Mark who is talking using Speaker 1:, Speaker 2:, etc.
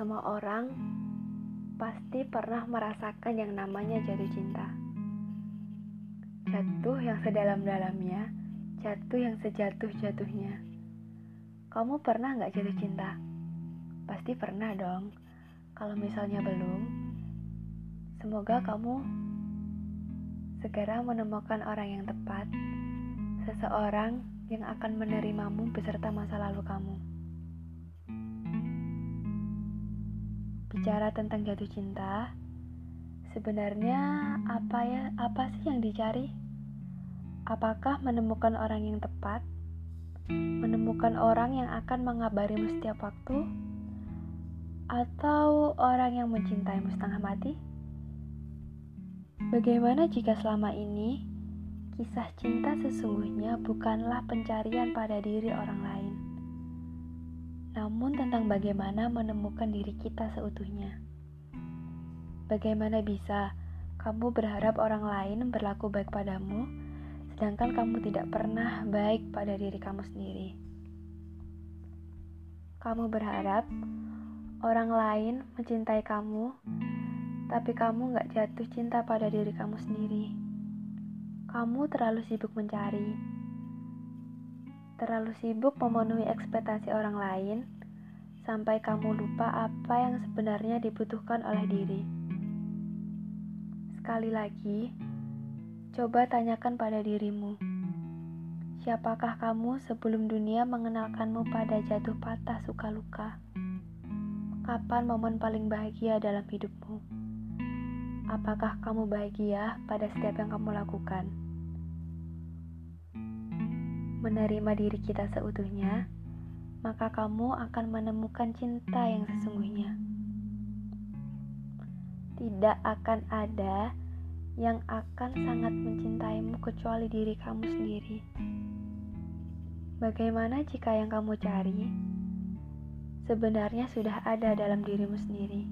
Speaker 1: Semua orang pasti pernah merasakan yang namanya jatuh cinta. Jatuh yang sedalam-dalamnya, jatuh yang sejatuh-jatuhnya. Kamu pernah nggak jatuh cinta? Pasti pernah dong. Kalau misalnya belum, semoga kamu segera menemukan orang yang tepat, seseorang yang akan menerimamu beserta masa lalu kamu. Bicara tentang jatuh cinta, sebenarnya apa ya apa sih yang dicari? Apakah menemukan orang yang tepat? Menemukan orang yang akan mengabarimu setiap waktu? Atau orang yang mencintaimu setengah mati? Bagaimana jika selama ini kisah cinta sesungguhnya bukanlah pencarian pada diri orang lain? Namun tentang bagaimana menemukan diri kita seutuhnya. Bagaimana bisa kamu berharap orang lain berlaku baik padamu, sedangkan kamu tidak pernah baik pada diri kamu sendiri? Kamu berharap orang lain mencintai kamu, tapi kamu gak jatuh cinta pada diri kamu sendiri. Kamu terlalu sibuk mencari, terlalu sibuk memenuhi ekspektasi orang lain sampai kamu lupa apa yang sebenarnya dibutuhkan oleh diri. Sekali lagi, coba tanyakan pada dirimu, siapakah kamu sebelum dunia mengenalkanmu pada jatuh patah suka luka? Kapan momen paling bahagia dalam hidupmu? Apakah kamu bahagia pada setiap yang kamu lakukan? Menerima diri kita seutuhnya, maka kamu akan menemukan cinta yang sesungguhnya. Tidak akan ada yang akan sangat mencintaimu kecuali diri kamu sendiri. Bagaimana jika yang kamu cari sebenarnya sudah ada dalam dirimu sendiri?